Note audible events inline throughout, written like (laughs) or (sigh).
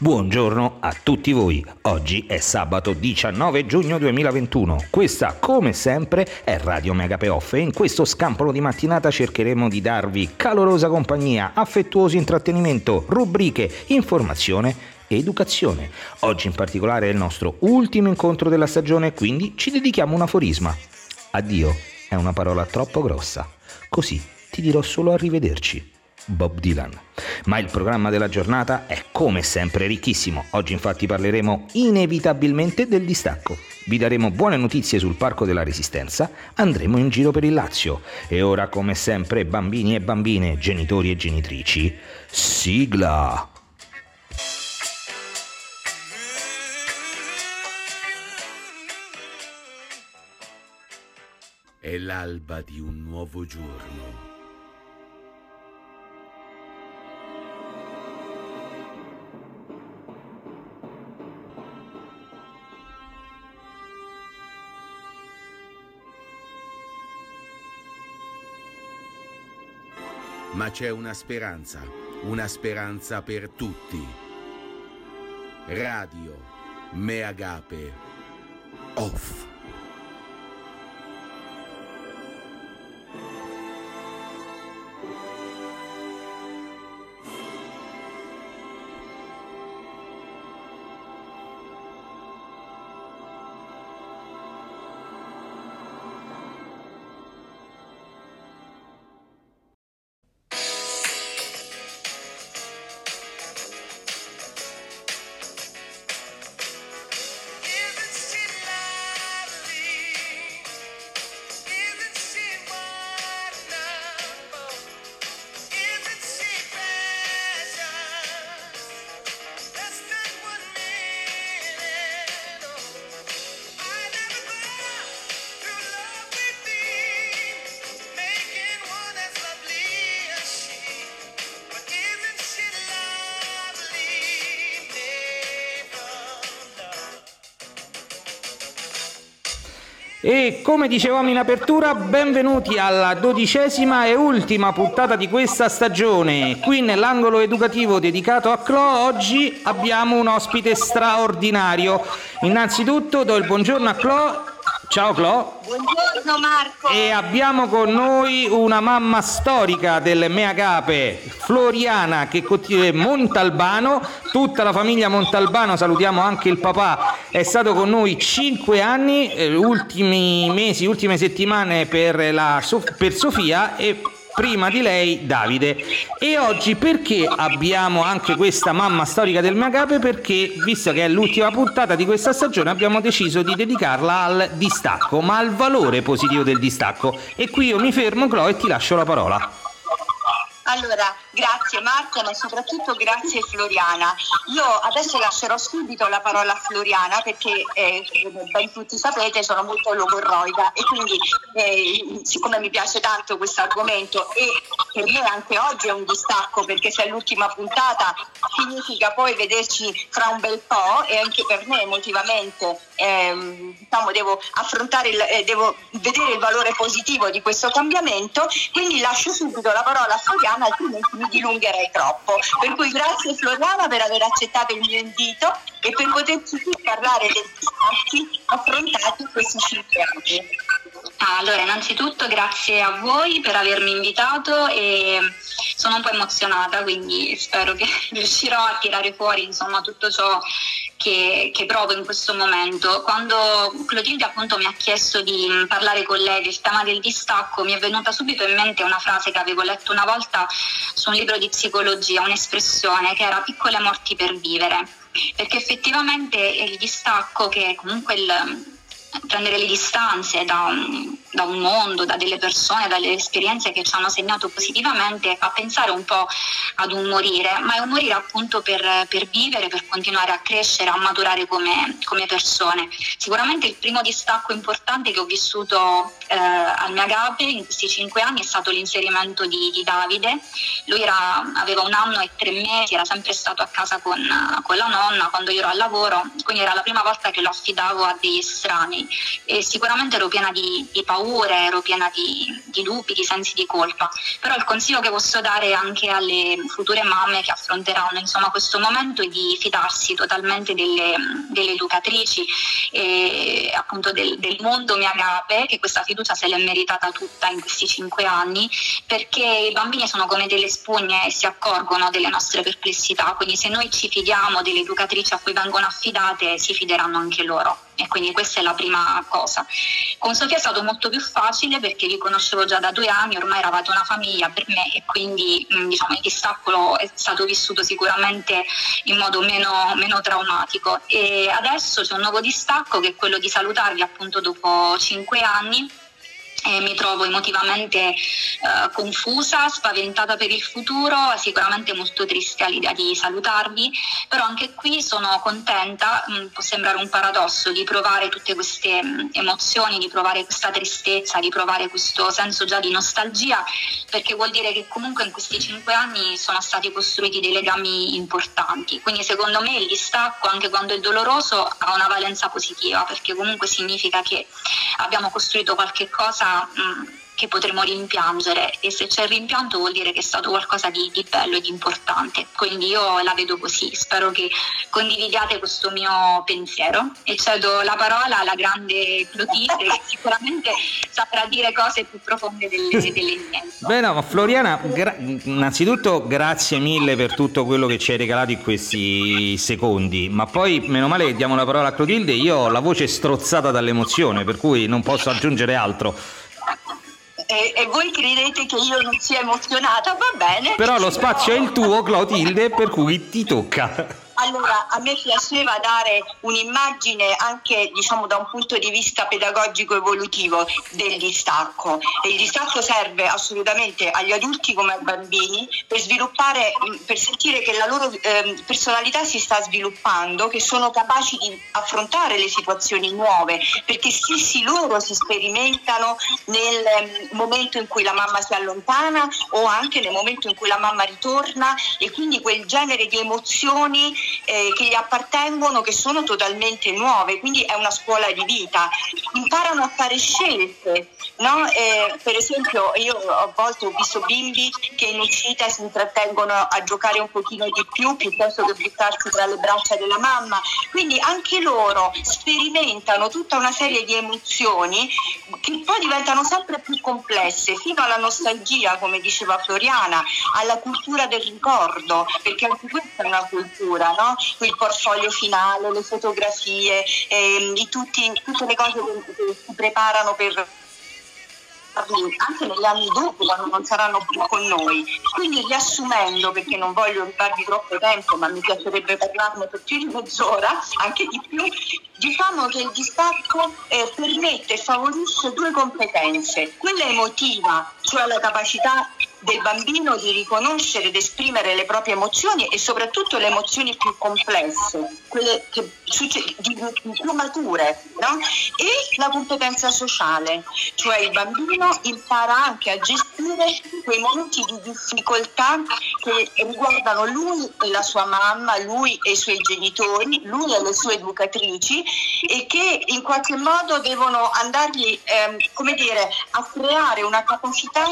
Buongiorno a tutti voi. Oggi è sabato 19 giugno 2021. Questa, come sempre, è Radio Mega Payoff e in questo scampolo di mattinata cercheremo di darvi calorosa compagnia, affettuoso intrattenimento, rubriche, informazione educazione. Oggi in particolare è il nostro ultimo incontro della stagione, quindi ci dedichiamo un aforisma. Addio è una parola troppo grossa. Così ti dirò solo arrivederci. Bob Dylan. Ma il programma della giornata è come sempre ricchissimo. Oggi infatti parleremo inevitabilmente del distacco. Vi daremo buone notizie sul Parco della Resistenza, andremo in giro per il Lazio. E ora come sempre bambini e bambine, genitori e genitrici, sigla! È l'alba di un nuovo giorno Ma c'è una speranza, una speranza per tutti. Radio Meagape Off. Come dicevamo in apertura, benvenuti alla dodicesima e ultima puntata di questa stagione. Qui nell'angolo educativo dedicato a Clo oggi abbiamo un ospite straordinario. Innanzitutto do il buongiorno a Clo Ciao Clo. Buongiorno Marco. E abbiamo con noi una mamma storica del Meagape, Floriana, che è Montalbano, tutta la famiglia Montalbano, salutiamo anche il papà, è stato con noi 5 anni, eh, ultimi mesi, ultime settimane per, la, per Sofia e prima di lei Davide. E oggi perché abbiamo anche questa mamma storica del Magape? Perché, visto che è l'ultima puntata di questa stagione, abbiamo deciso di dedicarla al distacco, ma al valore positivo del distacco. E qui io mi fermo, Chloe, e ti lascio la parola. Allora, grazie Marco, ma soprattutto grazie Floriana. Io adesso lascerò subito la parola a Floriana perché, eh, come ben tutti sapete, sono molto logorroida e quindi eh, siccome mi piace tanto questo argomento e per me anche oggi è un distacco perché se è l'ultima puntata significa poi vederci fra un bel po' e anche per me emotivamente ehm, diciamo, devo il, eh, devo vedere il valore positivo di questo cambiamento, quindi lascio subito la parola a Floriana, altrimenti mi dilungherei troppo. Per cui grazie Floriana per aver accettato il mio invito e per poterci parlare dei discorsi affrontati in questi cinque anni. Ah, allora, innanzitutto grazie a voi per avermi invitato e sono un po' emozionata, quindi spero che (laughs) riuscirò a tirare fuori insomma, tutto ciò che, che, provo in questo momento. Quando Clotilde appunto mi ha chiesto di parlare con lei del tema del distacco, mi è venuta subito in mente una frase che avevo letto una volta su un libro di psicologia, un'espressione che era piccole morti per vivere, perché effettivamente il distacco che comunque il prendere le distanze da da un, mondo, da delle persone, dalle esperienze che ci hanno segnato positivamente, a pensare un po' ad un morire, ma è un morire appunto per, per vivere, per continuare a crescere, a maturare come, come, persone. Sicuramente il primo distacco importante che ho vissuto eh, al Meagape in questi cinque anni è stato l'inserimento di, di Davide. Lui era, aveva un anno e tre mesi, era sempre stato a casa con, con la nonna quando io ero al lavoro, quindi era la prima volta che lo affidavo a degli estranei e sicuramente ero piena di, di paure, ero piena di, di dubbi, di sensi di colpa, però il consiglio che posso dare anche alle future mamme che affronteranno insomma, questo momento è di fidarsi totalmente delle, delle educatrici e appunto del, del mondo mi agape, che questa fiducia se l'è meritata tutta in questi cinque anni, perché i bambini sono come delle spugne e si accorgono delle nostre perplessità, quindi se noi ci fidiamo delle educatrici a cui vengono affidate, si fideranno anche loro. E quindi questa è la prima cosa. Con Sofia è stato molto più facile perché vi conoscevo già da due anni, ormai eravate una famiglia per me e quindi mm, diciamo, il distacco è stato vissuto sicuramente in modo meno, meno traumatico e adesso c'è un nuovo distacco che è quello di salutarvi appunto dopo cinque anni eh, mi trovo emotivamente eh, confusa, spaventata per il futuro, sicuramente molto triste all'idea di salutarvi, però anche qui sono contenta, mh, mm, può sembrare un paradosso, di provare tutte queste mh, mm, emozioni, di provare questa tristezza, di provare questo senso già di nostalgia, perché vuol dire che comunque in questi cinque anni sono stati costruiti dei legami importanti, quindi secondo me il distacco, anche quando è doloroso, ha una valenza positiva, perché comunque significa che abbiamo costruito qualche cosa mh, che potremo rimpiangere. E se c'è il rimpianto vuol dire che è stato qualcosa di, di, bello e di importante. Quindi io la vedo così, spero che condividiate questo mio pensiero. E cedo la parola alla grande Clotilde che sicuramente saprà dire cose più profonde delle, (laughs) delle mie. Beh no, ma Floriana, gra- innanzitutto grazie mille per tutto quello che ci hai regalato in questi secondi, ma poi meno male che diamo la parola a Clotilde, io ho la voce strozzata dall'emozione, per cui non posso aggiungere altro e, e, voi credete che io non sia emozionata, va bene. Però lo spazio è il tuo, Clotilde, per cui ti tocca. Allora, a me piaceva dare un'immagine anche diciamo, da un punto di vista pedagogico evolutivo del distacco. E il distacco serve assolutamente agli adulti come ai bambini per sviluppare, per sentire che la loro eh, personalità si sta sviluppando, che sono capaci di affrontare le situazioni nuove, perché stessi loro si sperimentano nel ehm, momento in cui la mamma si allontana o anche nel momento in cui la mamma ritorna e quindi quel genere di emozioni eh, che gli appartengono, che sono totalmente nuove, quindi è una scuola di vita. Imparano a fare scelte, no? eh, per esempio io a volte ho visto bimbi che in uscita si intrattengono a giocare un pochino di più piuttosto che buttarsi tra le braccia della mamma, quindi anche loro sperimentano tutta una serie di emozioni che poi diventano sempre più complesse, fino alla nostalgia, come diceva Floriana, alla cultura del ricordo, perché anche questa è una cultura, no? il portfolio finale, le fotografie, ehm, tutti, tutte le cose che, che si preparano per anche negli anni dopo quando non saranno più con noi. Quindi riassumendo, perché non voglio rubarvi troppo tempo, ma mi piacerebbe parlarne per più di mezz'ora, anche di più, diciamo che il distacco eh, permette e favorisce due competenze, quella emotiva, cioè la capacità del bambino di riconoscere ed esprimere le proprie emozioni e soprattutto le emozioni più complesse, quelle che, più mature, no? e la competenza sociale, cioè il bambino impara anche a gestire quei momenti di difficoltà che riguardano lui e la sua mamma, lui e i suoi genitori, lui e le sue educatrici e che in qualche modo devono andargli, ehm, come dire, a creare una capacità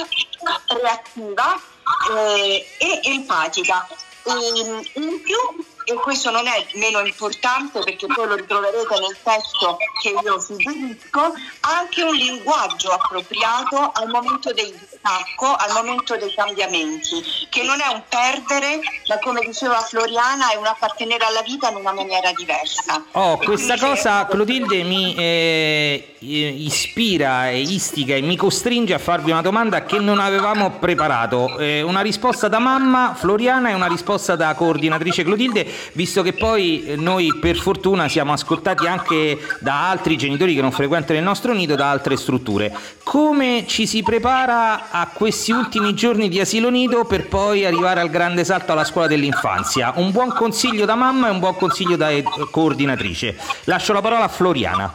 reattiva eh, e empatica. E, in più e questo non è meno importante perché poi lo ritroverete nel testo che io suggerisco, anche un linguaggio appropriato al momento del distacco, al momento dei cambiamenti, che non è un perdere, ma come diceva Floriana è un appartenere alla vita in una maniera diversa. Oh, questa cosa Clotilde mi eh, ispira e istiga e mi costringe a farvi una domanda che non avevamo preparato. Eh, una risposta da mamma Floriana e una risposta da coordinatrice Clotilde visto che poi eh, noi per fortuna siamo ascoltati anche da altri genitori che non frequentano il nostro nido, da altre strutture. Come ci si prepara a questi ultimi giorni di asilo nido per poi arrivare al grande salto alla scuola dell'infanzia? Un buon consiglio da mamma e un buon consiglio da coordinatrice. Lascio la parola a Floriana.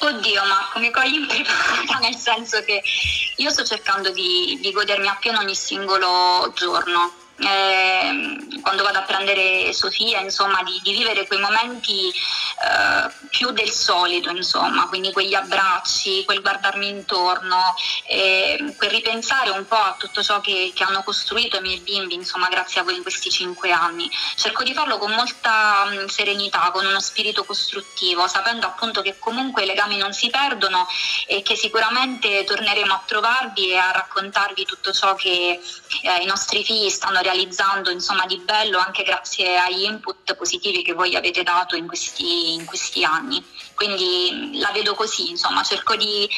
Oddio Marco, mi cogli impreparata (laughs) nel senso che io sto cercando di, di godermi appieno ogni singolo giorno eh, quando vado a prendere Sofia, insomma, di, di vivere quei momenti eh, più del solito, insomma, quindi quegli abbracci, quel guardarmi intorno, eh, quel ripensare un po' a tutto ciò che, che, hanno costruito i miei bimbi, insomma, grazie a voi in questi cinque anni. Cerco di farlo con molta mh, serenità, con uno spirito costruttivo, sapendo appunto che comunque i legami non si perdono e che sicuramente torneremo a trovarvi e a raccontarvi tutto ciò che eh, i nostri figli stanno realizzando insomma, di bello anche grazie agli input positivi che voi avete dato in questi, in questi anni quindi la vedo così, insomma, cerco di,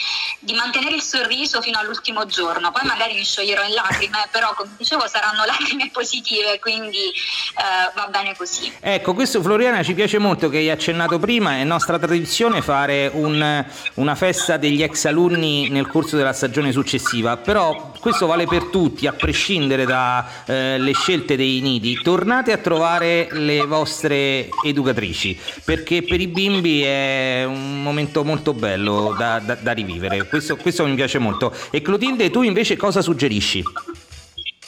di, mantenere il sorriso fino all'ultimo giorno, poi magari mi scioglierò in lacrime, però come dicevo saranno lacrime positive, quindi eh, va bene così. Ecco, questo Floriana ci piace molto che hai accennato prima, è nostra tradizione fare un, una festa degli ex alunni nel corso della stagione successiva, però questo vale per tutti, a prescindere dalle eh, scelte dei nidi, tornate a trovare le vostre educatrici, perché per i bimbi è un momento molto bello da, da, da rivivere, questo, questo mi piace molto. E Clotilde, tu invece cosa suggerisci?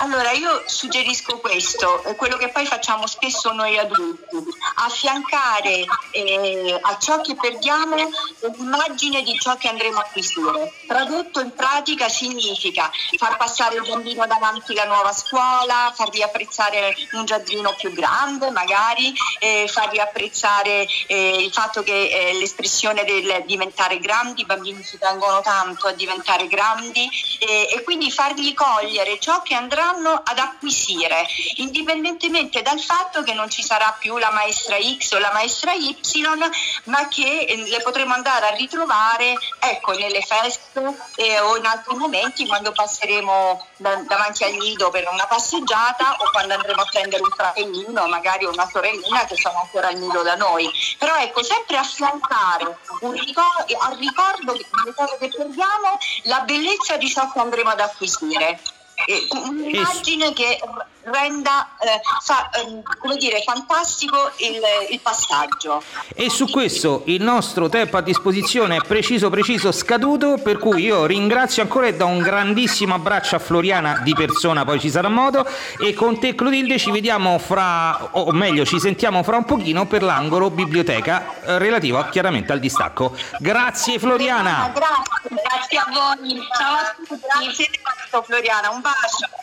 Allora io suggerisco questo, eh, quello che poi facciamo spesso noi adulti, affiancare eh, a ciò che perdiamo un'immagine di ciò che andremo a acquisire. Tradotto in pratica significa far passare il bambino davanti alla nuova scuola, fargli apprezzare un giardino più grande magari, eh, fargli apprezzare eh, il fatto che eh, l'espressione del diventare grandi, i bambini ci tengono tanto a diventare grandi e quindi fargli cogliere ciò che andrà andranno ad acquisire, indipendentemente dal fatto che non ci sarà più la maestra X o la maestra Y, ma che eh, le potremo andare a ritrovare ecco, nelle feste eh, o in altri momenti quando passeremo da, davanti al nido per una passeggiata o quando andremo a prendere un fratellino, magari una sorellina che sono ancora al nido da noi. Però ecco, sempre affiancare un ricordo, al ricordo che perdiamo la bellezza di ciò che andremo ad acquisire un'immagine che renda eh, fa, eh, come dire, fantastico il, il, passaggio. E su questo il nostro tempo a disposizione è preciso, preciso, scaduto, per cui io ringrazio ancora e do un grandissimo abbraccio a Floriana di persona, poi ci sarà modo, e con te Clotilde ci vediamo fra, o meglio ci sentiamo fra un pochino per l'angolo biblioteca eh, relativo chiaramente al distacco. Grazie Floriana! Grazie, grazie a voi, ciao a tutti, grazie Floriana, un bacio.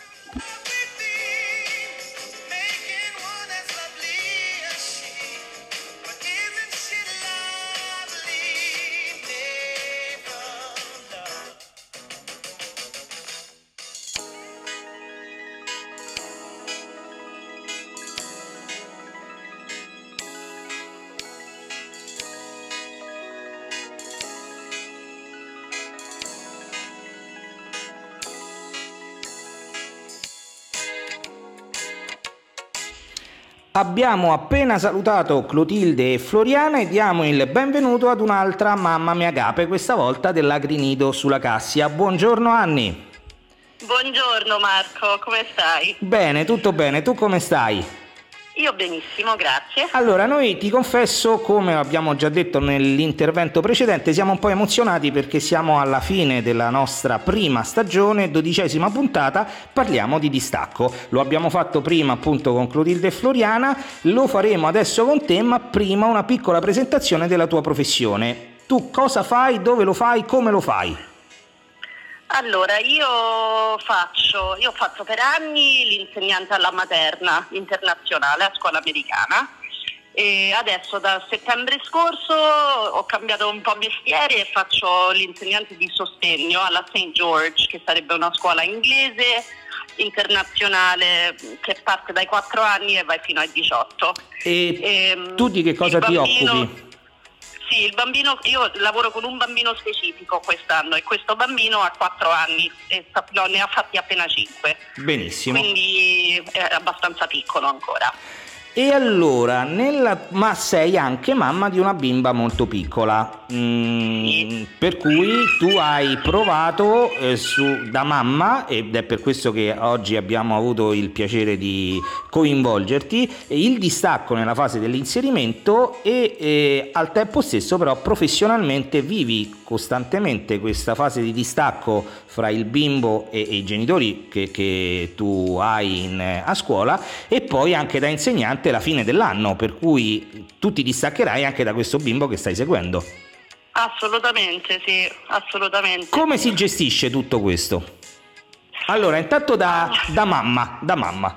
Abbiamo appena salutato Clotilde e Floriana e diamo il benvenuto ad un'altra mamma mia agape, questa volta dell'Agrinido sulla Cassia. Buongiorno Anni. Buongiorno Marco, come stai? Bene, tutto bene, tu come stai? Io benissimo, grazie. Allora, noi ti confesso, come abbiamo già detto nell'intervento precedente, siamo un po' emozionati perché siamo alla fine della nostra prima stagione, dodicesima puntata, parliamo di distacco. Lo abbiamo fatto prima appunto con Clotilde e Floriana, lo faremo adesso con te, ma prima una piccola presentazione della tua professione. Tu cosa fai, dove lo fai, come lo fai? Allora, io faccio, io ho fatto per anni l'insegnante alla materna internazionale a scuola americana e adesso da settembre scorso ho cambiato un po' mestiere e faccio l'insegnante di sostegno alla St. George, che sarebbe una scuola inglese internazionale che parte dai 4 anni e vai fino ai 18. E, e ehm, tu di che cosa ti bambino, occupi? Sì, il bambino, io lavoro con un bambino specifico quest'anno e questo bambino ha 4 anni e no, ne ha fatti appena 5. Benissimo. Quindi è abbastanza piccolo ancora. E allora, nella... ma sei anche mamma di una bimba molto piccola, mm, per cui tu hai provato eh, su, da mamma, ed è per questo che oggi abbiamo avuto il piacere di coinvolgerti, il distacco nella fase dell'inserimento e eh, al tempo stesso però professionalmente vivi costantemente questa fase di distacco fra il bimbo e, e i genitori che, che tu hai in, a scuola e poi anche da insegnante la fine dell'anno, per cui tu ti distaccherai anche da questo bimbo che stai seguendo. Assolutamente, sì, assolutamente. Come si gestisce tutto questo? Allora, intanto da, da mamma, da mamma.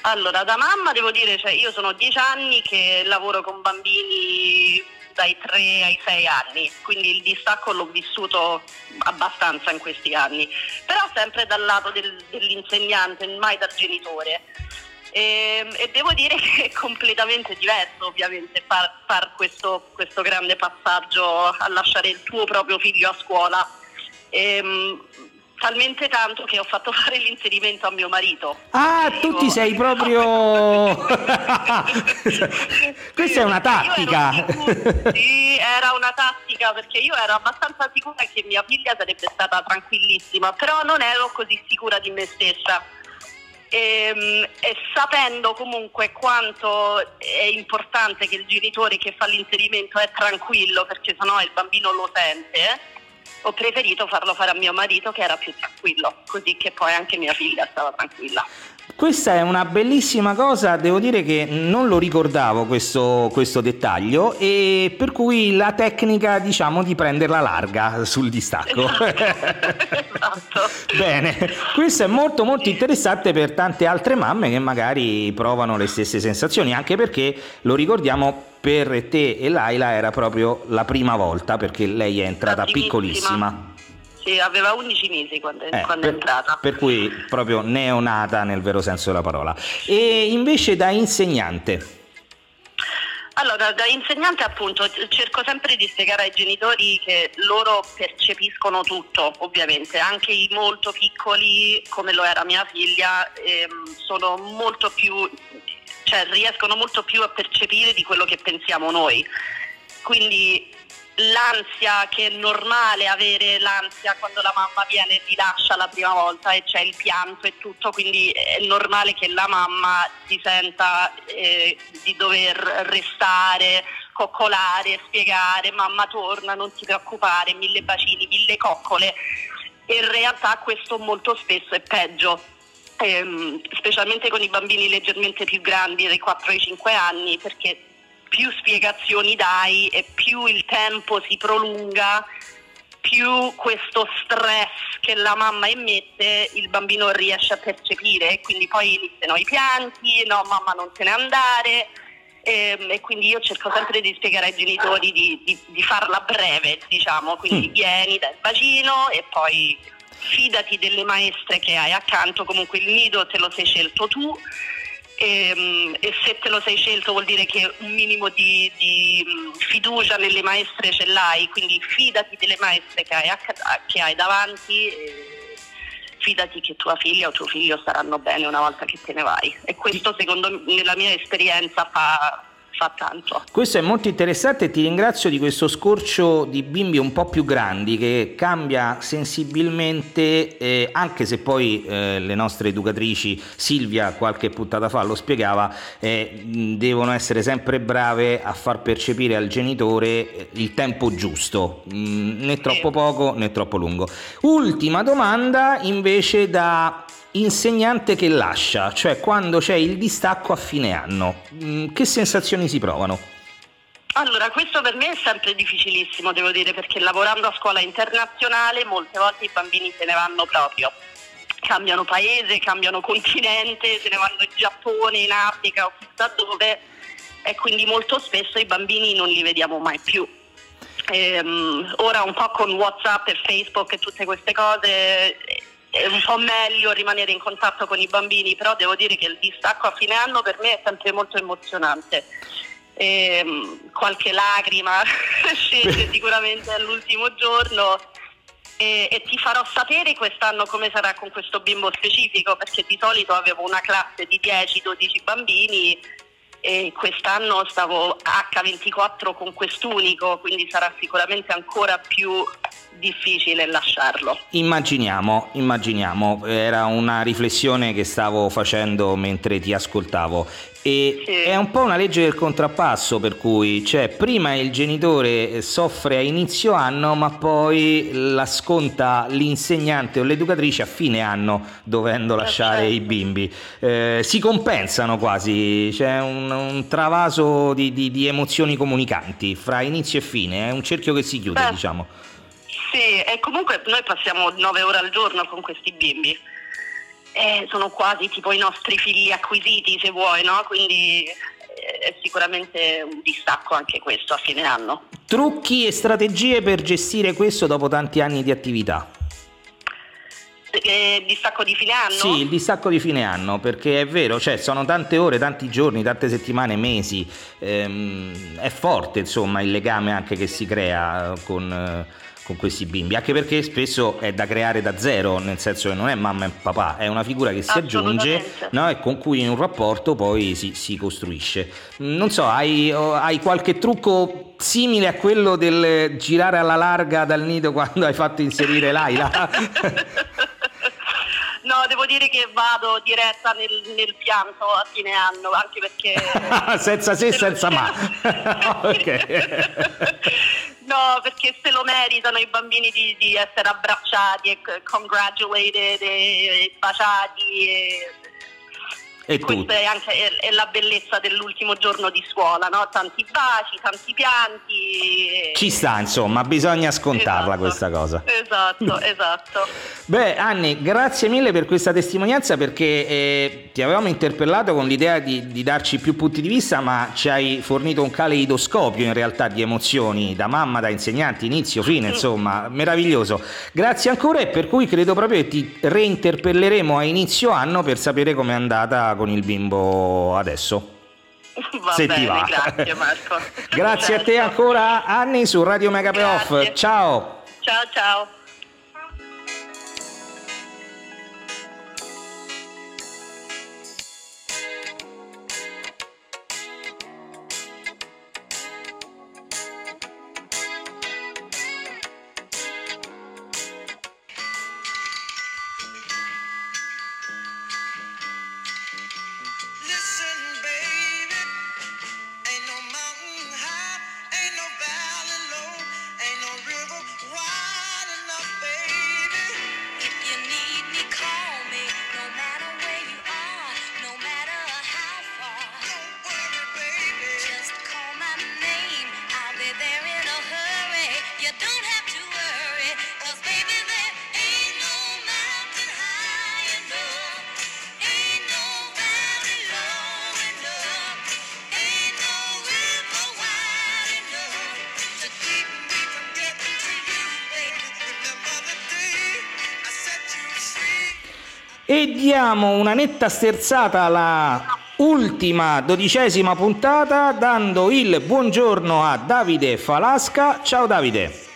Allora, da mamma devo dire, cioè, io sono dieci anni che lavoro con bambini dai 3 ai 6 anni, quindi il distacco l'ho vissuto abbastanza in questi anni, però sempre dal lato del, dell'insegnante, mai dal genitore. E, ehm, e, devo dire (laughs) che è completamente diverso ovviamente far, far questo, questo, grande passaggio a lasciare il tuo proprio figlio a scuola. E, ehm, talmente tanto che ho fatto (laughs) fare l'inserimento a mio marito. Ah, tu ti sei proprio... (laughs) Questa è una tattica. sì, era una tattica perché io ero abbastanza sicura che mia figlia sarebbe stata tranquillissima, però non ero così sicura di me stessa. E, ehm, e, sapendo comunque quanto è importante che il genitore che fa l'inserimento è tranquillo perché sennò il bambino lo sente ho preferito farlo fare a mio marito che era più tranquillo, così che poi anche mia figlia stava tranquilla. Questa è una bellissima cosa, devo dire che non lo ricordavo questo, questo, dettaglio e per cui la tecnica diciamo di prenderla larga sul distacco. Esatto. (laughs) esatto. Bene, questo è molto molto interessante per tante altre mamme che magari provano le stesse sensazioni, anche perché lo ricordiamo per te e Laila era proprio la prima volta perché lei è entrata piccolissima. Sì, aveva 11 mesi quando, eh, quando per, è entrata. Per cui proprio neonata nel vero senso della parola. E invece da insegnante? Allora, da insegnante appunto cerco sempre di spiegare ai genitori che loro percepiscono tutto, ovviamente, anche i molto piccoli, come lo era mia figlia, ehm, sono molto più cioè riescono molto più a percepire di quello che pensiamo noi. Quindi l'ansia che è normale avere l'ansia quando la mamma viene e ti lascia la prima volta e c'è il pianto e tutto, quindi è normale che la mamma si senta eh, di dover restare, coccolare, spiegare, mamma torna, non ti preoccupare, mille bacini, mille coccole. In realtà questo molto spesso è peggio ehm, specialmente con i bambini leggermente più grandi, dai 4 ai 5 anni, perché più spiegazioni dai e più il tempo si prolunga, più questo stress che la mamma emette il bambino riesce a percepire. E quindi poi iniziano i pianti, no mamma non se ne andare. E, ehm, e quindi io cerco sempre di spiegare ai genitori di, di, di farla breve, diciamo, quindi mm. vieni dal bacino e poi fidati delle maestre che hai accanto, comunque il nido te lo sei scelto tu e, ehm, e se te lo sei scelto vuol dire che un minimo di, di fiducia nelle maestre ce l'hai, quindi fidati delle maestre che hai, che hai davanti. fidati che tua figlia o tuo figlio staranno bene una volta che te ne vai e questo secondo me nella mia esperienza fa, fa tanto. Questo è molto interessante e ti ringrazio di questo scorcio di bimbi un po' più grandi che cambia sensibilmente, eh, anche se poi eh, le nostre educatrici, Silvia qualche puntata fa lo spiegava, eh, devono essere sempre brave a far percepire al genitore eh, il tempo giusto, mh, mm, né troppo poco né troppo lungo. Ultima domanda invece da insegnante che lascia, cioè quando c'è il distacco a fine anno, mm, che sensazioni si provano? Allora, questo per me è sempre difficilissimo, devo dire, perché lavorando a scuola internazionale molte volte i bambini se ne vanno proprio. Cambiano paese, cambiano continente, se ne vanno in Giappone, in Africa o chissà dove e quindi molto spesso i bambini non li vediamo mai più. Ehm, ora un po' con Whatsapp e Facebook e tutte queste cose è un po' meglio rimanere in contatto con i bambini, però devo dire che il distacco a fine anno per me è sempre molto emozionante. E, ehm, qualche lacrima (laughs) scende sicuramente all'ultimo giorno e, e, ti farò sapere quest'anno come sarà con questo bimbo specifico perché di solito avevo una classe di 10-12 bambini e quest'anno stavo H24 con quest'unico, quindi sarà sicuramente ancora più difficile lasciarlo. Immaginiamo, immaginiamo, era una riflessione che stavo facendo mentre ti ascoltavo e sì. è un po' una legge del contrappasso per cui cioè, prima il genitore soffre a inizio anno ma poi la sconta l'insegnante o l'educatrice a fine anno dovendo eh, lasciare certo. i bimbi. Eh, si compensano quasi, c'è un, un travaso di, di, di, emozioni comunicanti fra inizio e fine, è un cerchio che si chiude Beh. diciamo. Sì, e comunque noi passiamo nove ore al giorno con questi bimbi. Eh, sono quasi tipo i nostri figli acquisiti, se vuoi, no? Quindi eh, è sicuramente un distacco anche questo a fine anno. Trucchi e strategie per gestire questo dopo tanti anni di attività? Eh, distacco di fine anno? Sì, il distacco di fine anno, perché è vero, cioè sono tante ore, tanti giorni, tante settimane, mesi, ehm, è forte insomma il legame anche che si crea con... Eh, con questi bimbi, anche perché spesso è da creare da zero, nel senso che non è mamma e papà, è una figura che si aggiunge no? e con cui in un rapporto poi si, si costruisce. Non so, hai, hai, qualche trucco simile a quello del girare alla larga dal nido quando hai fatto inserire Laila? (laughs) No, devo dire che vado diretta nel, nel pianto a fine anno, anche perché... (laughs) senza se, senza ma. (laughs) (laughs) no, perché se lo meritano i bambini di, di essere abbracciati e congratulated e, e baciati e e Questa è anche è, la bellezza dell'ultimo giorno di scuola, no? tanti baci, tanti pianti. Ci sta, insomma, bisogna scontarla esatto, questa cosa. Esatto, (laughs) esatto. Beh, Anni, grazie mille per questa testimonianza perché eh, ti avevamo interpellato con l'idea di, di, darci più punti di vista, ma ci hai fornito un caleidoscopio in realtà di emozioni, da mamma, da insegnante, inizio, fine, insomma, meraviglioso. Grazie ancora e per cui credo proprio che ti reinterpelleremo a inizio anno per sapere com'è andata con il bimbo adesso. (laughs) Va Se bene, ti va. grazie Marco. (laughs) grazie certo. a te ancora Anni su Radio Mega Payoff. Ciao. Ciao ciao. Diamo una netta sterzata alla ultima dodicesima puntata dando il buongiorno a Davide Falasca. Ciao Davide.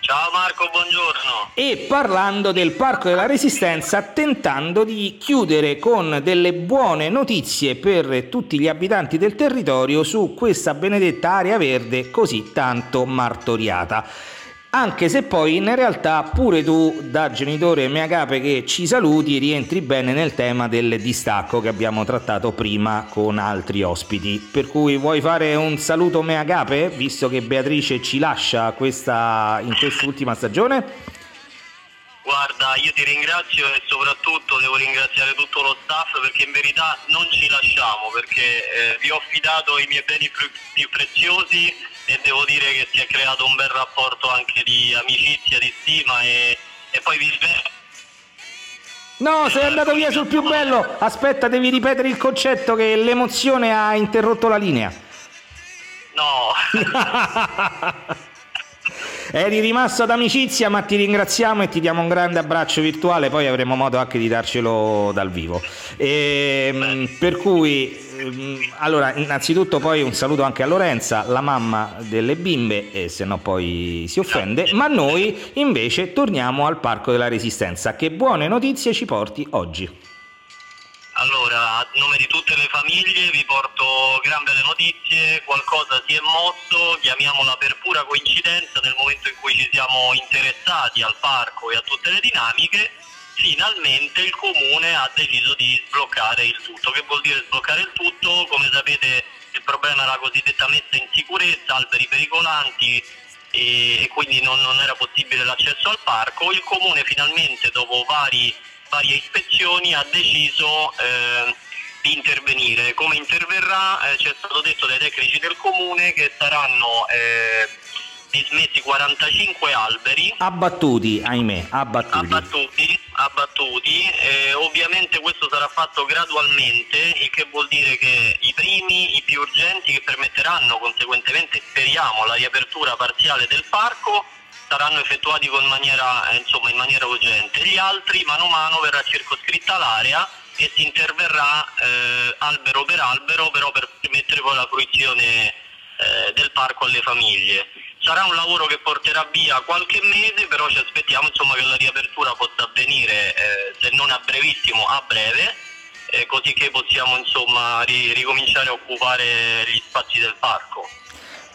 Ciao Marco, buongiorno. E parlando del Parco della Resistenza, tentando di chiudere con delle buone notizie per tutti gli abitanti del territorio su questa benedetta area verde così tanto martoriata anche se poi in realtà pure tu da genitore meagape che ci saluti rientri bene nel tema del distacco che abbiamo trattato prima con altri ospiti per cui vuoi fare un saluto meagape visto che Beatrice ci lascia questa, in quest'ultima stagione? Guarda, io ti ringrazio e soprattutto devo ringraziare tutto lo staff perché in verità non ci lasciamo perché eh, vi ho affidato i miei beni più preziosi e devo dire che si è creato un bel rapporto anche di amicizia, di stima e, e poi vi svelo. No, sei andato via sul più bello. Aspetta, devi ripetere il concetto che l'emozione ha interrotto la linea. No. (laughs) Eri rimasto ad amicizia, ma ti ringraziamo e ti diamo un grande abbraccio virtuale, poi avremo modo anche di darcelo dal vivo. E, ehm, per cui Ehm, allora, innanzitutto poi un saluto anche a Lorenza, la mamma delle bimbe, e se no poi si offende, ma noi invece torniamo al Parco della Resistenza. Che buone notizie ci porti oggi? Allora, a nome di tutte le famiglie vi porto gran belle notizie, qualcosa si è mosso, chiamiamola per pura coincidenza nel momento in cui ci siamo interessati al parco e a tutte le dinamiche, finalmente il comune ha deciso di sbloccare il tutto. Che vuol dire sbloccare il tutto? Come sapete il problema era la cosiddetta messa in sicurezza, alberi pericolanti e, quindi non, non, era possibile l'accesso al parco. Il comune finalmente dopo vari, varie ispezioni ha deciso eh, di intervenire. Come interverrà? Eh, ci è stato detto dai tecnici del comune che saranno eh, dismessi 45 alberi. Abbattuti, ahimè, abbattuti. Abbattuti, abbattuti. Ovviamente questo sarà fatto gradualmente, il che vuol dire che i primi, i più urgenti che permetteranno conseguentemente, speriamo, la riapertura parziale del parco, saranno effettuati maniera, eh, insomma, in maniera urgente. Gli altri, mano a mano, verrà circoscritta l'area e si interverrà eh, albero per albero, però per permettere poi la fruizione eh, del parco alle famiglie. Sarà un lavoro che porterà via qualche mese, però ci aspettiamo insomma, che la riapertura possa avvenire, eh, se non a brevissimo, a breve, eh, così che possiamo insomma, ri- ricominciare a occupare gli spazi del parco.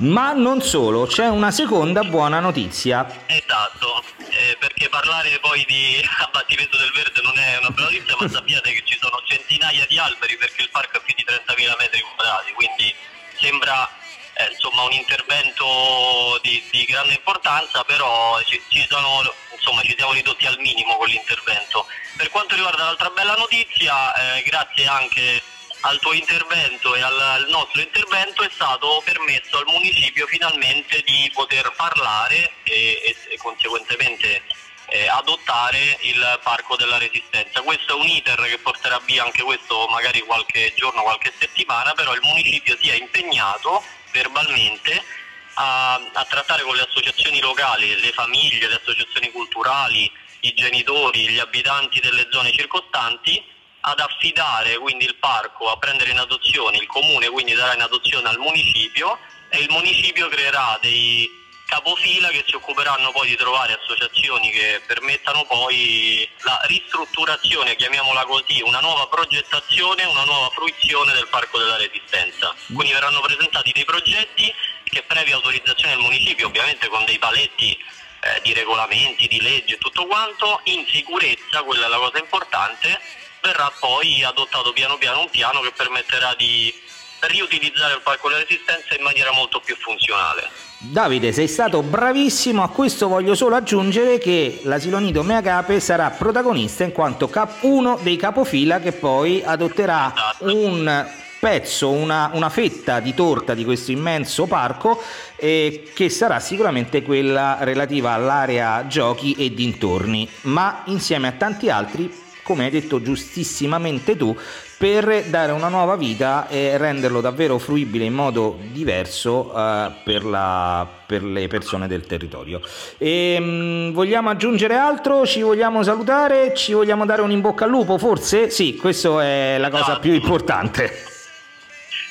Ma non solo, c'è una seconda buona notizia. Esatto, eh, perché parlare poi di (laughs) abbattimento del verde non è una bella notizia, ma sappiate che ci sono centinaia di alberi perché il parco è più di 30.000 metri quadrati, quindi sembra eh, insomma, un intervento di, di, grande importanza, però ci, ci, sono, insomma, ci, siamo ridotti al minimo con l'intervento. Per quanto riguarda l'altra bella notizia, eh, grazie anche al tuo intervento e al, al, nostro intervento è stato permesso al municipio finalmente di poter parlare e, e, e conseguentemente eh, adottare il parco della resistenza. Questo è un iter che porterà via anche questo magari qualche giorno, qualche settimana, però il municipio si è impegnato verbalmente a, a trattare con le associazioni locali, le famiglie, le associazioni culturali, i genitori, gli abitanti delle zone circostanti ad affidare quindi il parco a prendere in adozione, il comune quindi darà in adozione al municipio e il municipio creerà dei capofila che si occuperanno poi di trovare associazioni che permettano poi la ristrutturazione, chiamiamola così, una nuova progettazione, una nuova fruizione del Parco della Resistenza. Quindi verranno presentati dei progetti che previa autorizzazione del municipio, ovviamente con dei paletti eh, di regolamenti, di leggi e tutto quanto, in sicurezza, quella è la cosa importante, verrà poi adottato piano piano un piano che permetterà di riutilizzare il Parco della Resistenza in maniera molto più funzionale. Davide, sei stato bravissimo, a questo voglio solo aggiungere che l'asilo nido Meagape sarà protagonista in quanto cap- uno dei capofila che poi adotterà un pezzo, una, una, fetta di torta di questo immenso parco eh, che sarà sicuramente quella relativa all'area giochi e dintorni, ma insieme a tanti altri, come hai detto giustissimamente tu, per dare una nuova vita e renderlo davvero fruibile in modo diverso uh, per, la, per, le persone del territorio. E, um, vogliamo aggiungere altro? Ci vogliamo salutare? Ci vogliamo dare un in bocca al lupo? Forse? Sì, questa è la cosa più importante.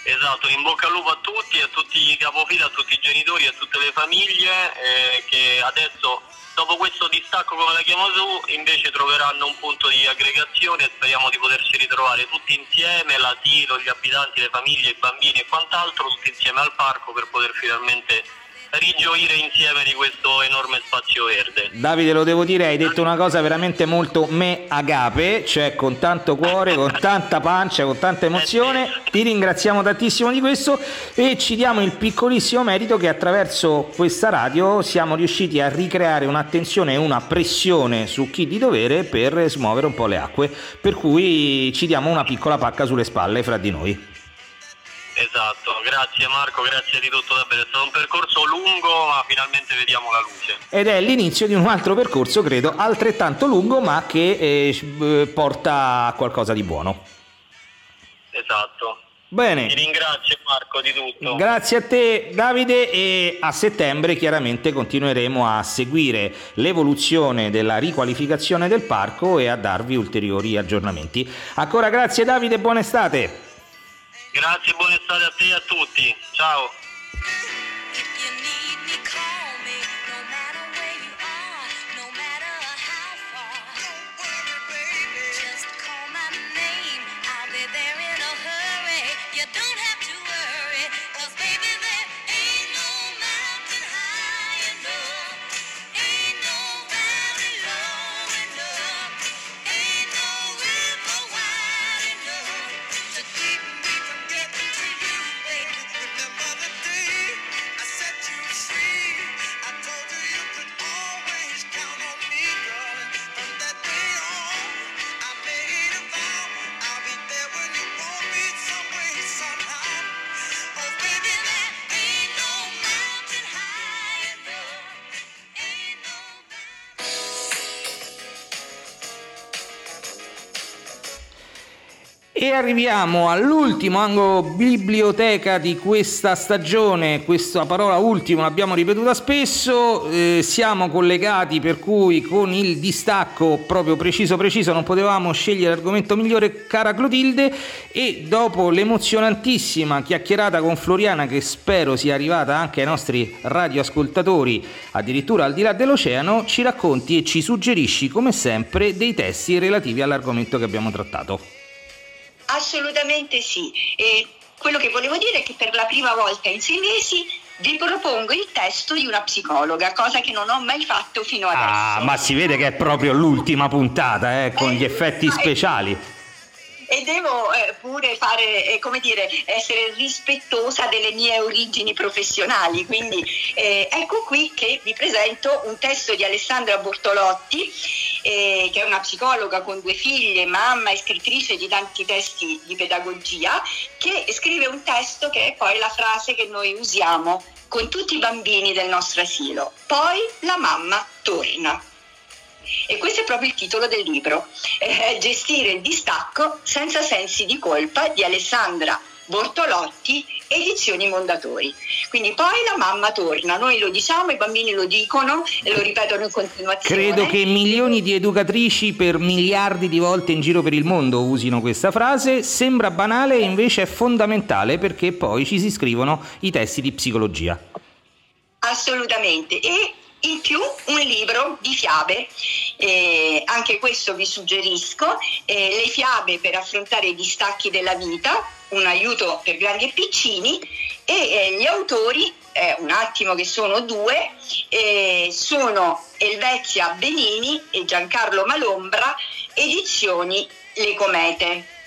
Esatto, in bocca al lupo a tutti, a tutti i capofila, a tutti i genitori, a tutte le famiglie eh, che adesso dopo questo distacco come la chiamo tu invece troveranno un punto di aggregazione e speriamo di poterci ritrovare tutti insieme, l'asilo, gli abitanti, le famiglie, i bambini e quant'altro, tutti insieme al parco per poter finalmente rigioire insieme di questo enorme spazio verde. Davide, lo devo dire, hai detto una cosa veramente molto me agape, cioè con tanto cuore, con tanta pancia, con tanta emozione. Ti ringraziamo tantissimo di questo e ci diamo il piccolissimo merito che attraverso questa radio siamo riusciti a ricreare un'attenzione e una pressione su chi di dovere per smuovere un po' le acque, per cui ci diamo una piccola pacca sulle spalle fra di noi. Esatto, grazie Marco, grazie di tutto davvero, è stato un percorso lungo ma finalmente vediamo la luce. Ed è l'inizio di un altro percorso, credo, altrettanto lungo ma che eh, porta a qualcosa di buono. Esatto. Bene. Ti ringrazio Marco di tutto. Grazie a te Davide e a settembre chiaramente continueremo a seguire l'evoluzione della riqualificazione del parco e a darvi ulteriori aggiornamenti. Ancora grazie Davide e buona estate. Grazie, buona estate a te e a tutti. Ciao. E arriviamo all'ultimo angolo biblioteca di questa stagione, questa parola ultimo l'abbiamo ripetuta spesso, eh, siamo collegati per cui con il distacco proprio preciso preciso non potevamo scegliere l'argomento migliore cara Clotilde e dopo l'emozionantissima chiacchierata con Floriana che spero sia arrivata anche ai nostri radioascoltatori addirittura al di là dell'oceano ci racconti e ci suggerisci come sempre dei testi relativi all'argomento che abbiamo trattato. Assolutamente sì. E quello che volevo dire è che per la prima volta in sei mesi vi propongo il testo di una psicologa, cosa che non ho mai fatto fino adesso. Ah, ma si vede che è proprio l'ultima puntata, eh, con gli effetti speciali e devo eh, pure fare, eh, come dire, essere rispettosa delle mie origini professionali. Quindi eh, ecco qui che vi presento un testo di Alessandra Bortolotti, eh, che è una psicologa con due figlie, mamma e scrittrice di tanti testi di pedagogia, che scrive un testo che è poi la frase che noi usiamo con tutti i bambini del nostro asilo. Poi la mamma torna. E questo è proprio il titolo del libro, eh, Gestire il distacco senza sensi di colpa di Alessandra Bortolotti, edizioni Mondatori. Quindi poi la mamma torna, noi lo diciamo, i bambini lo dicono e lo ripetono in continuazione. Credo che milioni di educatrici per miliardi di volte in giro per il mondo usino questa frase, sembra banale e invece è fondamentale perché poi ci si scrivono i testi di psicologia. Assolutamente. E in più un libro di fiabe, eh, anche questo vi suggerisco, eh, le fiabe per affrontare i distacchi della vita, un aiuto per grandi e piccini e eh, gli autori, eh, un attimo che sono due, sono Elvezia Benini e Giancarlo Malombra, edizioni Le Comete.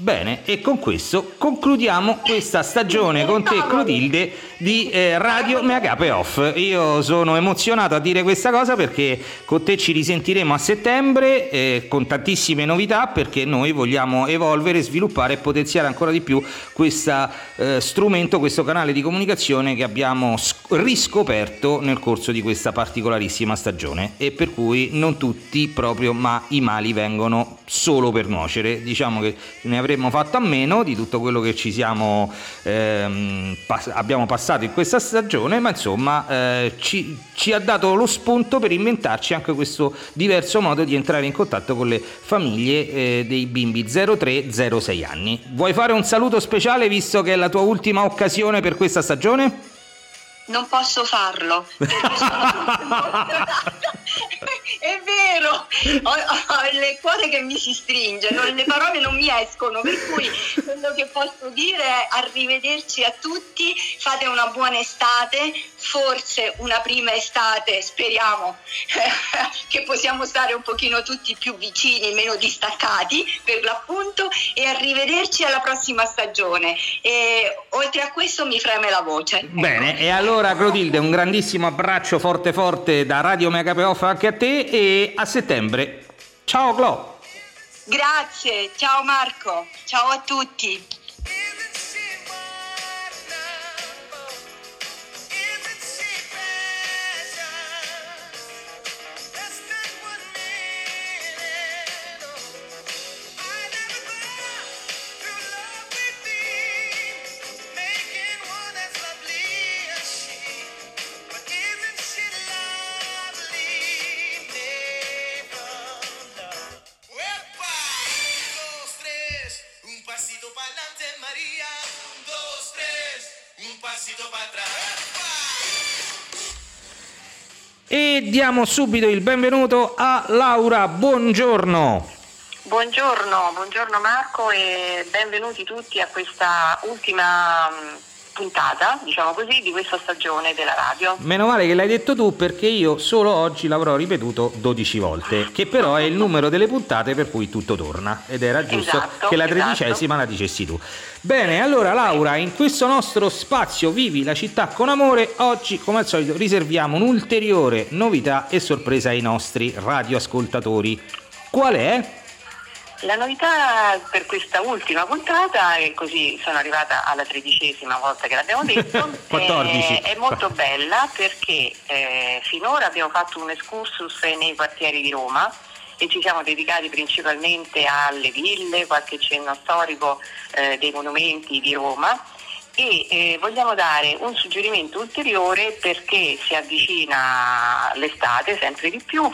Bene, e con questo concludiamo questa stagione con te, Clotilde, di eh, Radio Meagape Off. Io sono emozionato a dire questa cosa perché con te ci risentiremo a settembre eh, con tantissime novità perché noi vogliamo evolvere, sviluppare e potenziare ancora di più questo eh, strumento, questo canale di comunicazione che abbiamo sc- riscoperto nel corso di questa particolarissima stagione e per cui non tutti proprio, ma i mali vengono solo per nuocere. Diciamo che ne avremmo fatto a meno di tutto quello che ci siamo, ehm, pass- abbiamo passato in questa stagione, ma insomma eh, ci, ci, ha dato lo spunto per inventarci anche questo diverso modo di entrare in contatto con le famiglie eh, dei bimbi 0-3-0-6 anni. Vuoi fare un saluto speciale visto che è la tua ultima occasione per questa stagione? non posso farlo. (laughs) è vero, ho, ho, le cuore che mi si stringono, le parole non mi escono, per cui quello che posso dire è arrivederci a tutti, fate una buona estate, forse una prima estate, speriamo (laughs) che possiamo stare un pochino tutti più vicini, meno distaccati per l'appunto e arrivederci alla prossima stagione. E oltre a questo mi freme la voce. Bene, e allora Clotilde un grandissimo abbraccio forte forte da Radio Megape Off anche a te e a settembre. Ciao Clo! Grazie, ciao Marco, ciao a tutti. Diamo subito il benvenuto a Laura, buongiorno. Buongiorno, buongiorno Marco e benvenuti tutti a questa ultima mm, puntata, diciamo così, di questa stagione della radio. Meno male che l'hai detto tu perché io solo oggi l'avrò ripetuto 12 volte, che però è il numero delle puntate per cui tutto torna ed era giusto esatto, che la esatto. tredicesima la dicessi tu. Bene, allora Laura, in questo nostro spazio Vivi la città con amore, oggi come al solito riserviamo un'ulteriore novità e sorpresa ai nostri radioascoltatori. Qual è? La novità per questa ultima puntata, e così sono arrivata alla tredicesima volta che l'abbiamo (laughs) detto, 14. È, è molto bella perché eh, finora abbiamo fatto un excursus nei quartieri di Roma e ci siamo dedicati principalmente alle ville, qualche cenno storico eh, dei monumenti di Roma e eh, vogliamo dare un suggerimento ulteriore perché si avvicina l'estate sempre di più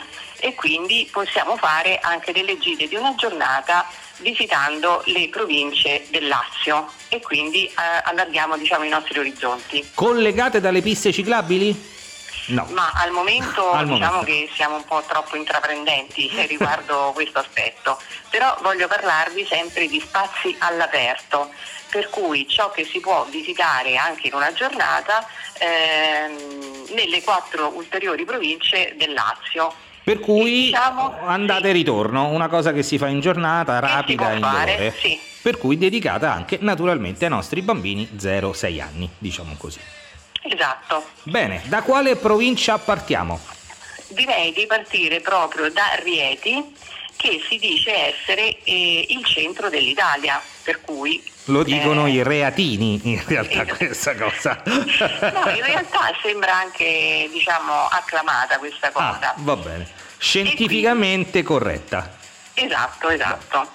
e quindi possiamo fare anche delle gite di una giornata visitando le province del Lazio e quindi eh, allarghiamo diciamo, i nostri orizzonti. Collegate dalle piste ciclabili? No. Ma al momento (laughs) Al diciamo momento. che siamo un po' troppo intraprendenti (laughs) riguardo questo aspetto, però voglio parlarvi sempre di spazi all'aperto, per cui ciò che si può visitare anche in una giornata ehm, nelle quattro ulteriori province del Lazio. Per cui diciamo- andate e ritorno, una cosa che si fa in giornata, rapida e fare, indolore. sì. Per cui dedicata anche naturalmente ai nostri bambini 0-6 anni, diciamo così. Esatto. Bene, da quale provincia partiamo? Direi di partire proprio da Rieti, che si dice essere eh, il centro dell'Italia, per cui... Lo dicono eh, i reatini in realtà eh, (laughs) questa cosa. No, in realtà sembra anche, diciamo, acclamata questa cosa. Ah, va bene. Scientificamente corretta. Esatto, esatto.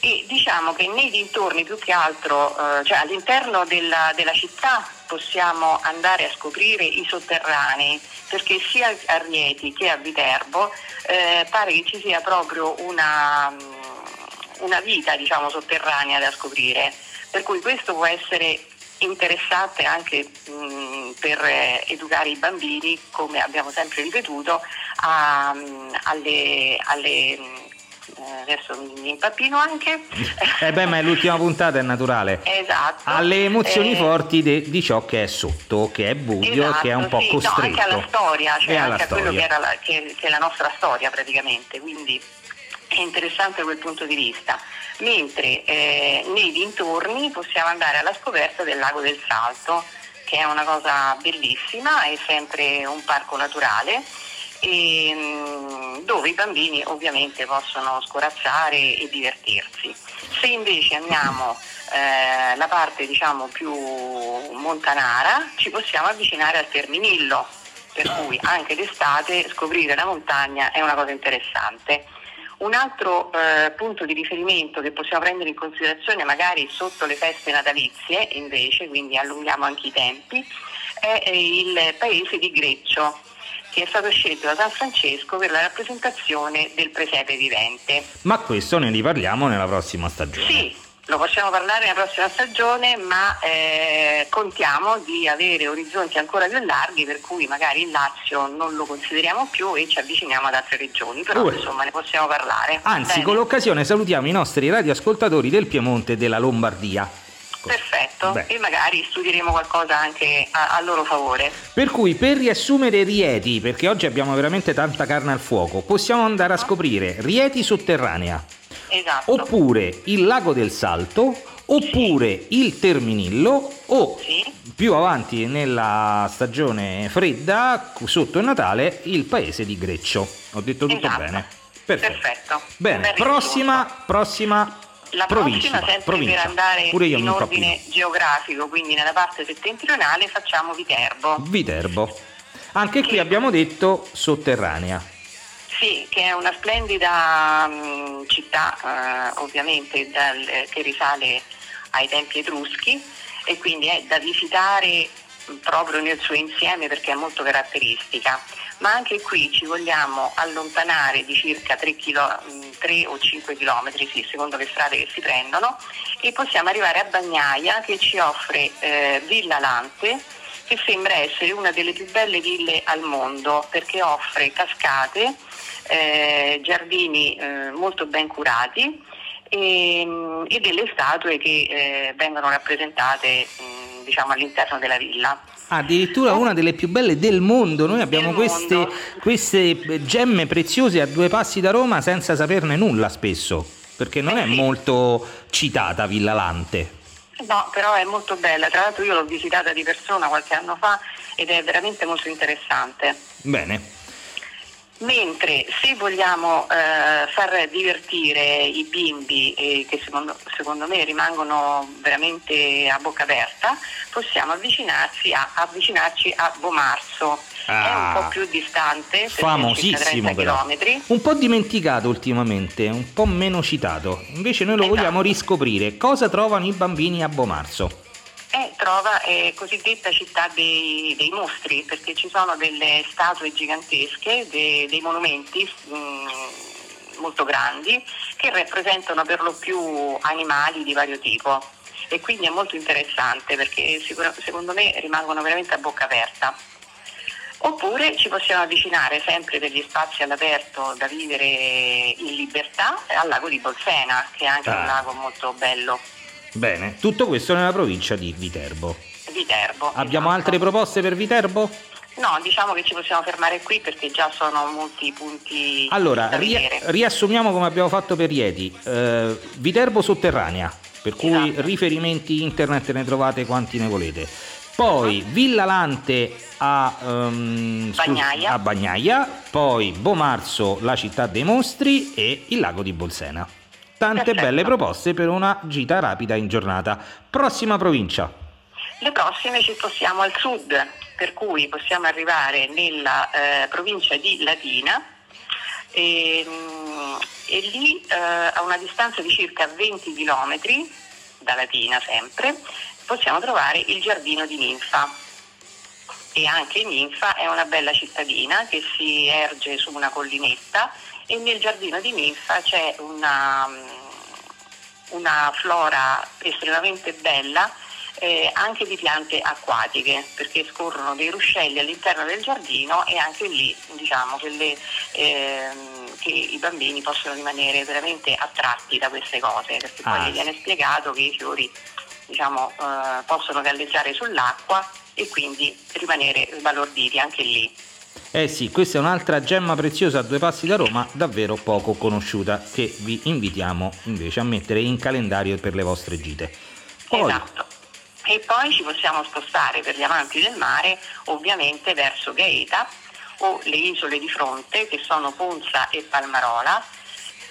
E diciamo che nei dintorni più che altro, eh, cioè all'interno della, della città possiamo andare a scoprire i sotterranei, perché sia a Rieti che a Viterbo eh, pare che ci sia proprio una, mm, una vita diciamo, sotterranea da scoprire, per cui questo può essere interessante anche mh, per eh, educare i bambini, come abbiamo sempre ripetuto, a, mh, alle, alle, adesso mi impappino anche. Eh beh, ma è l'ultima puntata, è naturale. Esatto. Alle emozioni Eh, forti de- di ciò che è sotto, che è buio, esatto, che è un po' sì, no, costretto. anche alla storia, cioè alla anche a quello che, storia. era la- che- che è la nostra storia praticamente, quindi è interessante da quel punto di vista. Mentre eh, nei dintorni possiamo andare alla scoperta del lago del Salto, che è una cosa bellissima, è sempre un parco naturale e, mm, dove i bambini ovviamente possono scorazzare e divertirsi. Se invece andiamo eh, la parte diciamo più montanara ci possiamo avvicinare al Terminillo, per cui anche d'estate scoprire la montagna è una cosa interessante. Un altro eh, punto di riferimento che possiamo prendere in considerazione magari sotto le feste natalizie invece, quindi allunghiamo anche i tempi, è eh, il paese di Greccio che è stato scelto da San Francesco per la rappresentazione del presepe vivente. Ma questo ne riparliamo nella prossima stagione. Sì, lo possiamo parlare nella prossima stagione, ma eh, contiamo di avere orizzonti ancora più larghi, per cui magari il Lazio non lo consideriamo più e ci avviciniamo ad altre regioni, però Ue. insomma ne possiamo parlare. Anzi, Bene. con l'occasione salutiamo i nostri radioascoltatori del Piemonte e della Lombardia. Perfetto, Beh. e magari studieremo qualcosa anche a, a loro favore. Per cui, per riassumere Rieti, perché oggi abbiamo veramente tanta carne al fuoco, possiamo andare a scoprire Rieti sotterranea, Esatto. oppure il lago del Salto, oppure il Terminillo o Sì. più avanti nella stagione fredda, sotto il Natale, il paese di Greccio. Ho detto tutto Esatto. bene? Perfetto. Perfetto. Bene, Ben prossima, prossima La provincia. prossima, sempre provincia. per andare Pure io in ordine impappino. geografico, quindi nella parte settentrionale facciamo Viterbo. Viterbo. Anche qui Sì. abbiamo detto sotterranea. Sì, che è una splendida mh, città, eh, ovviamente dal- che risale ai tempi etruschi e quindi è da visitare mh, proprio nel suo insieme perché è molto caratteristica. Ma anche qui ci vogliamo allontanare di circa 3, o 5 chilometri, sì, secondo le strade che si prendono, e possiamo arrivare a Bagnaia che ci offre eh, Villa Lante, che sembra essere una delle più belle ville al mondo perché offre cascate, eh, giardini eh, molto ben curati e, e delle statue che eh, vengono rappresentate mh, diciamo, all'interno della villa. Addirittura una delle più belle del mondo. Noi abbiamo queste, queste gemme preziose a due passi da Roma senza saperne nulla spesso, perché non Eh è molto citata Villa Lante. No, però è molto bella, tra l'altro io l'ho visitata di persona qualche anno fa ed è veramente molto interessante. Bene. Mentre se vogliamo eh, far divertire i bimbi, eh, che secondo, secondo, me rimangono veramente a bocca aperta, possiamo avvicinarci a, avvicinarci a Bomarzo. Ah, è un po' più distante, famosissimo però. Un po' dimenticato ultimamente, un po' meno citato. Invece noi lo esatto. vogliamo riscoprire. Cosa trovano i bambini a Bomarzo? Eh, trova eh, cosiddetta città dei, dei, mostri, perché ci sono delle statue gigantesche, dei, dei monumenti mh, mm, molto grandi che rappresentano per lo più animali di vario tipo e quindi è molto interessante perché sicur- secondo me rimangono veramente a bocca aperta. Oppure ci possiamo avvicinare sempre degli spazi all'aperto da vivere in libertà al lago di Bolsena, che è anche ah. un lago molto bello. Bene, tutto questo nella provincia di Viterbo. Viterbo. Abbiamo esatto. altre proposte per Viterbo? No, diciamo che ci possiamo fermare qui perché già sono molti punti. Allora, ri- riassumiamo come abbiamo fatto per Ieti. Uh, Viterbo sotterranea, per cui esatto. riferimenti internet ne trovate quanti ne volete. Poi uh-huh. Villa Lante a, um, Bagnaia. Scus- a Bagnaia, poi Bomarzo, la città dei mostri e il lago di Bolsena. Tante belle proposte per una gita rapida in giornata. Prossima provincia. Le prossime ci spostiamo al sud, per cui possiamo arrivare nella eh, provincia di Latina e, ehm, e lì eh, a una distanza di circa 20 km da Latina sempre possiamo trovare il giardino di Ninfa e anche Ninfa è una bella cittadina che si erge su una collinetta e nel giardino di Ninfa c'è una, una flora estremamente bella eh, anche di piante acquatiche perché scorrono dei ruscelli all'interno del giardino e anche lì diciamo che, le, ehm, che i bambini possono rimanere veramente attratti da queste cose perché poi ah. gli viene spiegato che i fiori diciamo, eh, possono galleggiare sull'acqua e quindi rimanere sbalorditi anche lì. Eh sì, questa è un'altra gemma preziosa a due passi da Roma, davvero poco conosciuta, che vi invitiamo invece a mettere in calendario per le vostre gite. Poi... Esatto. E poi ci possiamo spostare per gli amanti del mare, ovviamente verso Gaeta o le isole di fronte, che sono Ponza e Palmarola,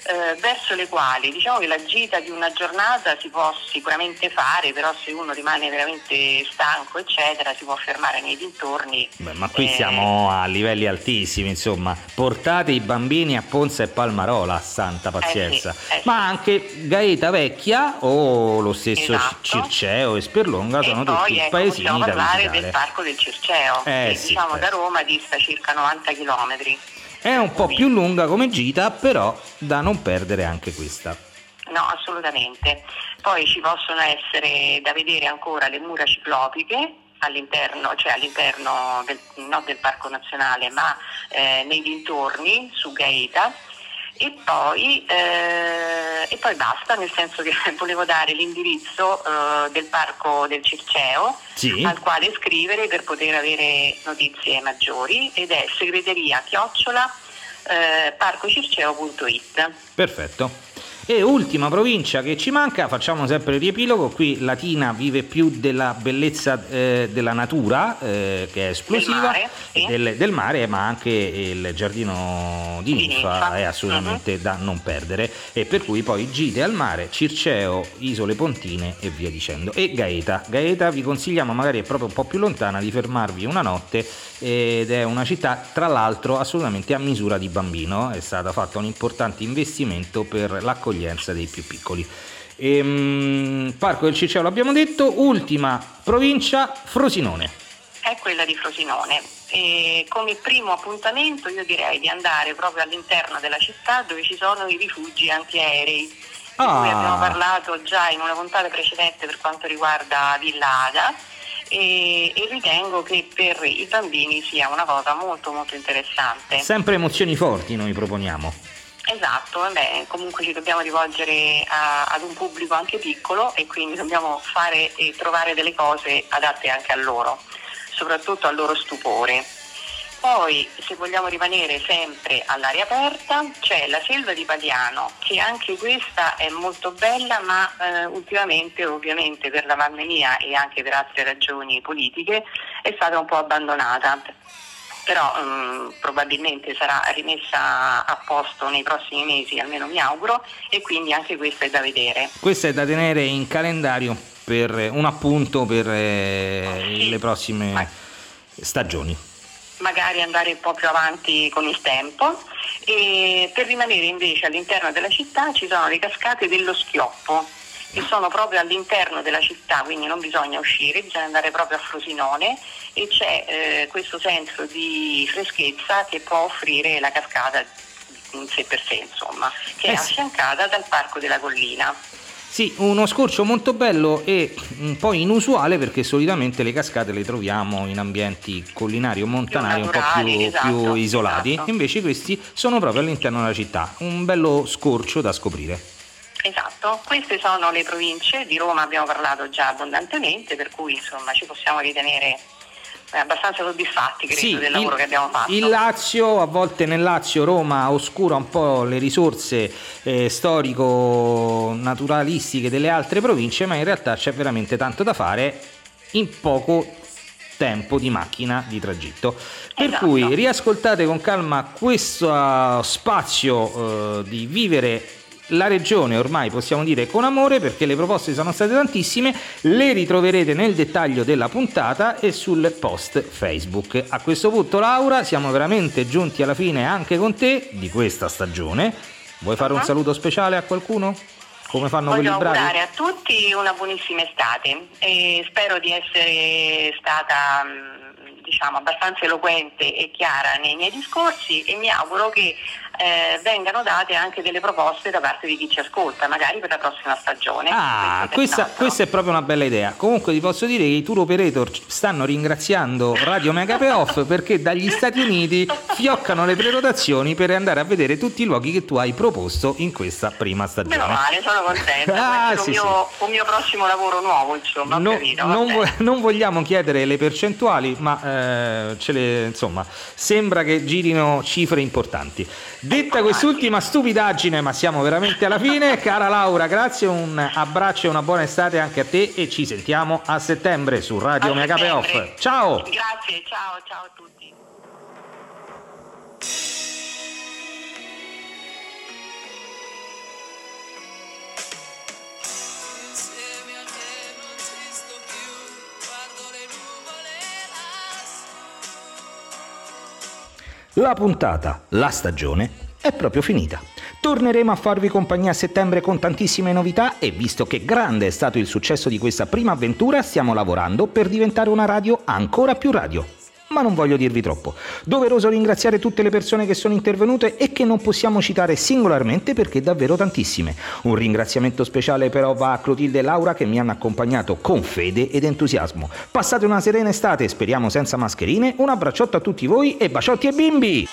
eh, verso le quali diciamo che la gita di una giornata si può sicuramente fare, però se uno rimane veramente stanco eccetera si può fermare nei dintorni. Beh, ma qui eh... siamo a livelli altissimi, insomma, portate i bambini a Ponza e Palmarola, santa pazienza, eh sì, eh ma anche Gaeta Vecchia o lo stesso esatto. Circeo e Sperlonga sono e tutti poi, ecco, paesini da parlare del parco del Circeo, che sì, diciamo certo. da Roma dista circa 90 km. È un po' più lunga come gita, però da non perdere anche questa. No, assolutamente. Poi ci possono essere da vedere ancora le mura ciclopiche all'interno, cioè all'interno del, non del Parco Nazionale, ma eh, nei dintorni su Gaeta e poi, eh, e poi, basta, nel senso che (laughs) volevo dare l'indirizzo eh, del parco del Circeo sì. al quale scrivere per poter avere notizie maggiori ed è segreteria chiocciola eh, parcocirceo.it. Perfetto. E ultima provincia che ci manca, facciamo sempre il riepilogo, qui Latina vive più della bellezza eh, della natura, eh, che è esplosiva, del mare, sì. del, del mare, ma anche il giardino di ninfa è assolutamente uh-huh. da non perdere, e per cui poi gite al mare, Circeo, Isole Pontine e via dicendo. E Gaeta, Gaeta vi consigliamo, magari è proprio un po' più lontana, di fermarvi una notte ed è una città tra l'altro assolutamente a misura di bambino, è stato fatto un importante investimento per l'accoglienza l'accoglienza dei più piccoli. Ehm, Parco del Circeo l'abbiamo detto, ultima provincia Frosinone. È quella di Frosinone. E come primo appuntamento io direi di andare proprio all'interno della città dove ci sono i rifugi antiaerei di ah. cui abbiamo parlato già in una puntata precedente per quanto riguarda Villa Ada e, e, ritengo che per i bambini sia una cosa molto molto interessante. Sempre emozioni forti noi proponiamo. Esatto, vabbè, comunque ci dobbiamo rivolgere a, ad un pubblico anche piccolo e quindi dobbiamo fare e trovare delle cose adatte anche a loro, soprattutto al loro stupore. Poi, se vogliamo rimanere sempre all'aria aperta, c'è la selva di Padiano, che anche questa è molto bella, ma eh, ultimamente, ovviamente per la pandemia e anche per altre ragioni politiche, è stata un po' abbandonata però um, probabilmente sarà rimessa a posto nei prossimi mesi, almeno mi auguro, e quindi anche questo è da vedere. Questo è da tenere in calendario per un appunto per eh, sì, le prossime ma... stagioni. Magari andare un po' più avanti con il tempo. E per rimanere invece all'interno della città ci sono le cascate dello Schioppo che sono proprio all'interno della città, quindi non bisogna uscire, bisogna andare proprio a Frosinone e c'è eh, questo senso di freschezza che può offrire la cascata in sé per sé, insomma, che eh è affiancata dal Parco della Collina. Sì, uno scorcio molto bello e un po' inusuale perché solitamente le cascate le troviamo in ambienti collinari o montanari un po' più, esatto, più isolati, esatto. invece questi sono proprio all'interno della città, un bello scorcio da scoprire. Esatto, queste sono le province, di Roma abbiamo parlato già abbondantemente, per cui insomma ci possiamo ritenere eh, abbastanza soddisfatti credo sì, del lavoro il, che abbiamo fatto. Il Lazio, a volte nel Lazio Roma oscura un po' le risorse eh, storico-naturalistiche delle altre province, ma in realtà c'è veramente tanto da fare in poco tempo di macchina di tragitto. Per esatto. cui riascoltate con calma questo spazio eh, di vivere la regione ormai possiamo dire con amore perché le proposte sono state tantissime, le ritroverete nel dettaglio della puntata e sul post Facebook. A questo punto Laura siamo veramente giunti alla fine anche con te di questa stagione. Vuoi fare un saluto speciale a qualcuno? Come fanno Voglio quelli bravi? Voglio augurare a tutti una buonissima estate e spero di essere stata mm, diciamo abbastanza eloquente e chiara nei miei discorsi e mi auguro che eh, vengano date anche delle proposte da parte di chi ci ascolta, magari per la prossima stagione. Ah, questa, questa, è proprio una bella idea. Comunque ti posso dire che i tour operator stanno ringraziando Radio Mega Payoff (laughs) perché dagli Stati Uniti fioccano le prenotazioni per andare a vedere tutti i luoghi che tu hai proposto in questa prima stagione. Meno male, sono contenta. (laughs) ah, sì, un, mio, sì. un, mio, prossimo lavoro nuovo, insomma. No, capito, non, vo- non, vogliamo chiedere le percentuali, ma eh, le, insomma, sembra che girino cifre importanti. Detta quest'ultima stupidaggine, ma siamo veramente alla fine, cara Laura, grazie, un abbraccio e una buona estate anche a te e ci sentiamo a settembre su Radio Mega Off. Ciao! Grazie, ciao, ciao a tutti. La puntata, la stagione è proprio finita. Torneremo a farvi compagnia a settembre con tantissime novità e visto che grande è stato il successo di questa prima avventura, stiamo lavorando per diventare una radio ancora più radio ma non voglio dirvi troppo. Doveroso ringraziare tutte le persone che sono intervenute e che non possiamo citare singolarmente perché davvero tantissime. Un ringraziamento speciale però va a Clotilde e Laura che mi hanno accompagnato con fede ed entusiasmo. Passate una serena estate, speriamo senza mascherine, un abbracciotto a tutti voi e baciotti e bimbi!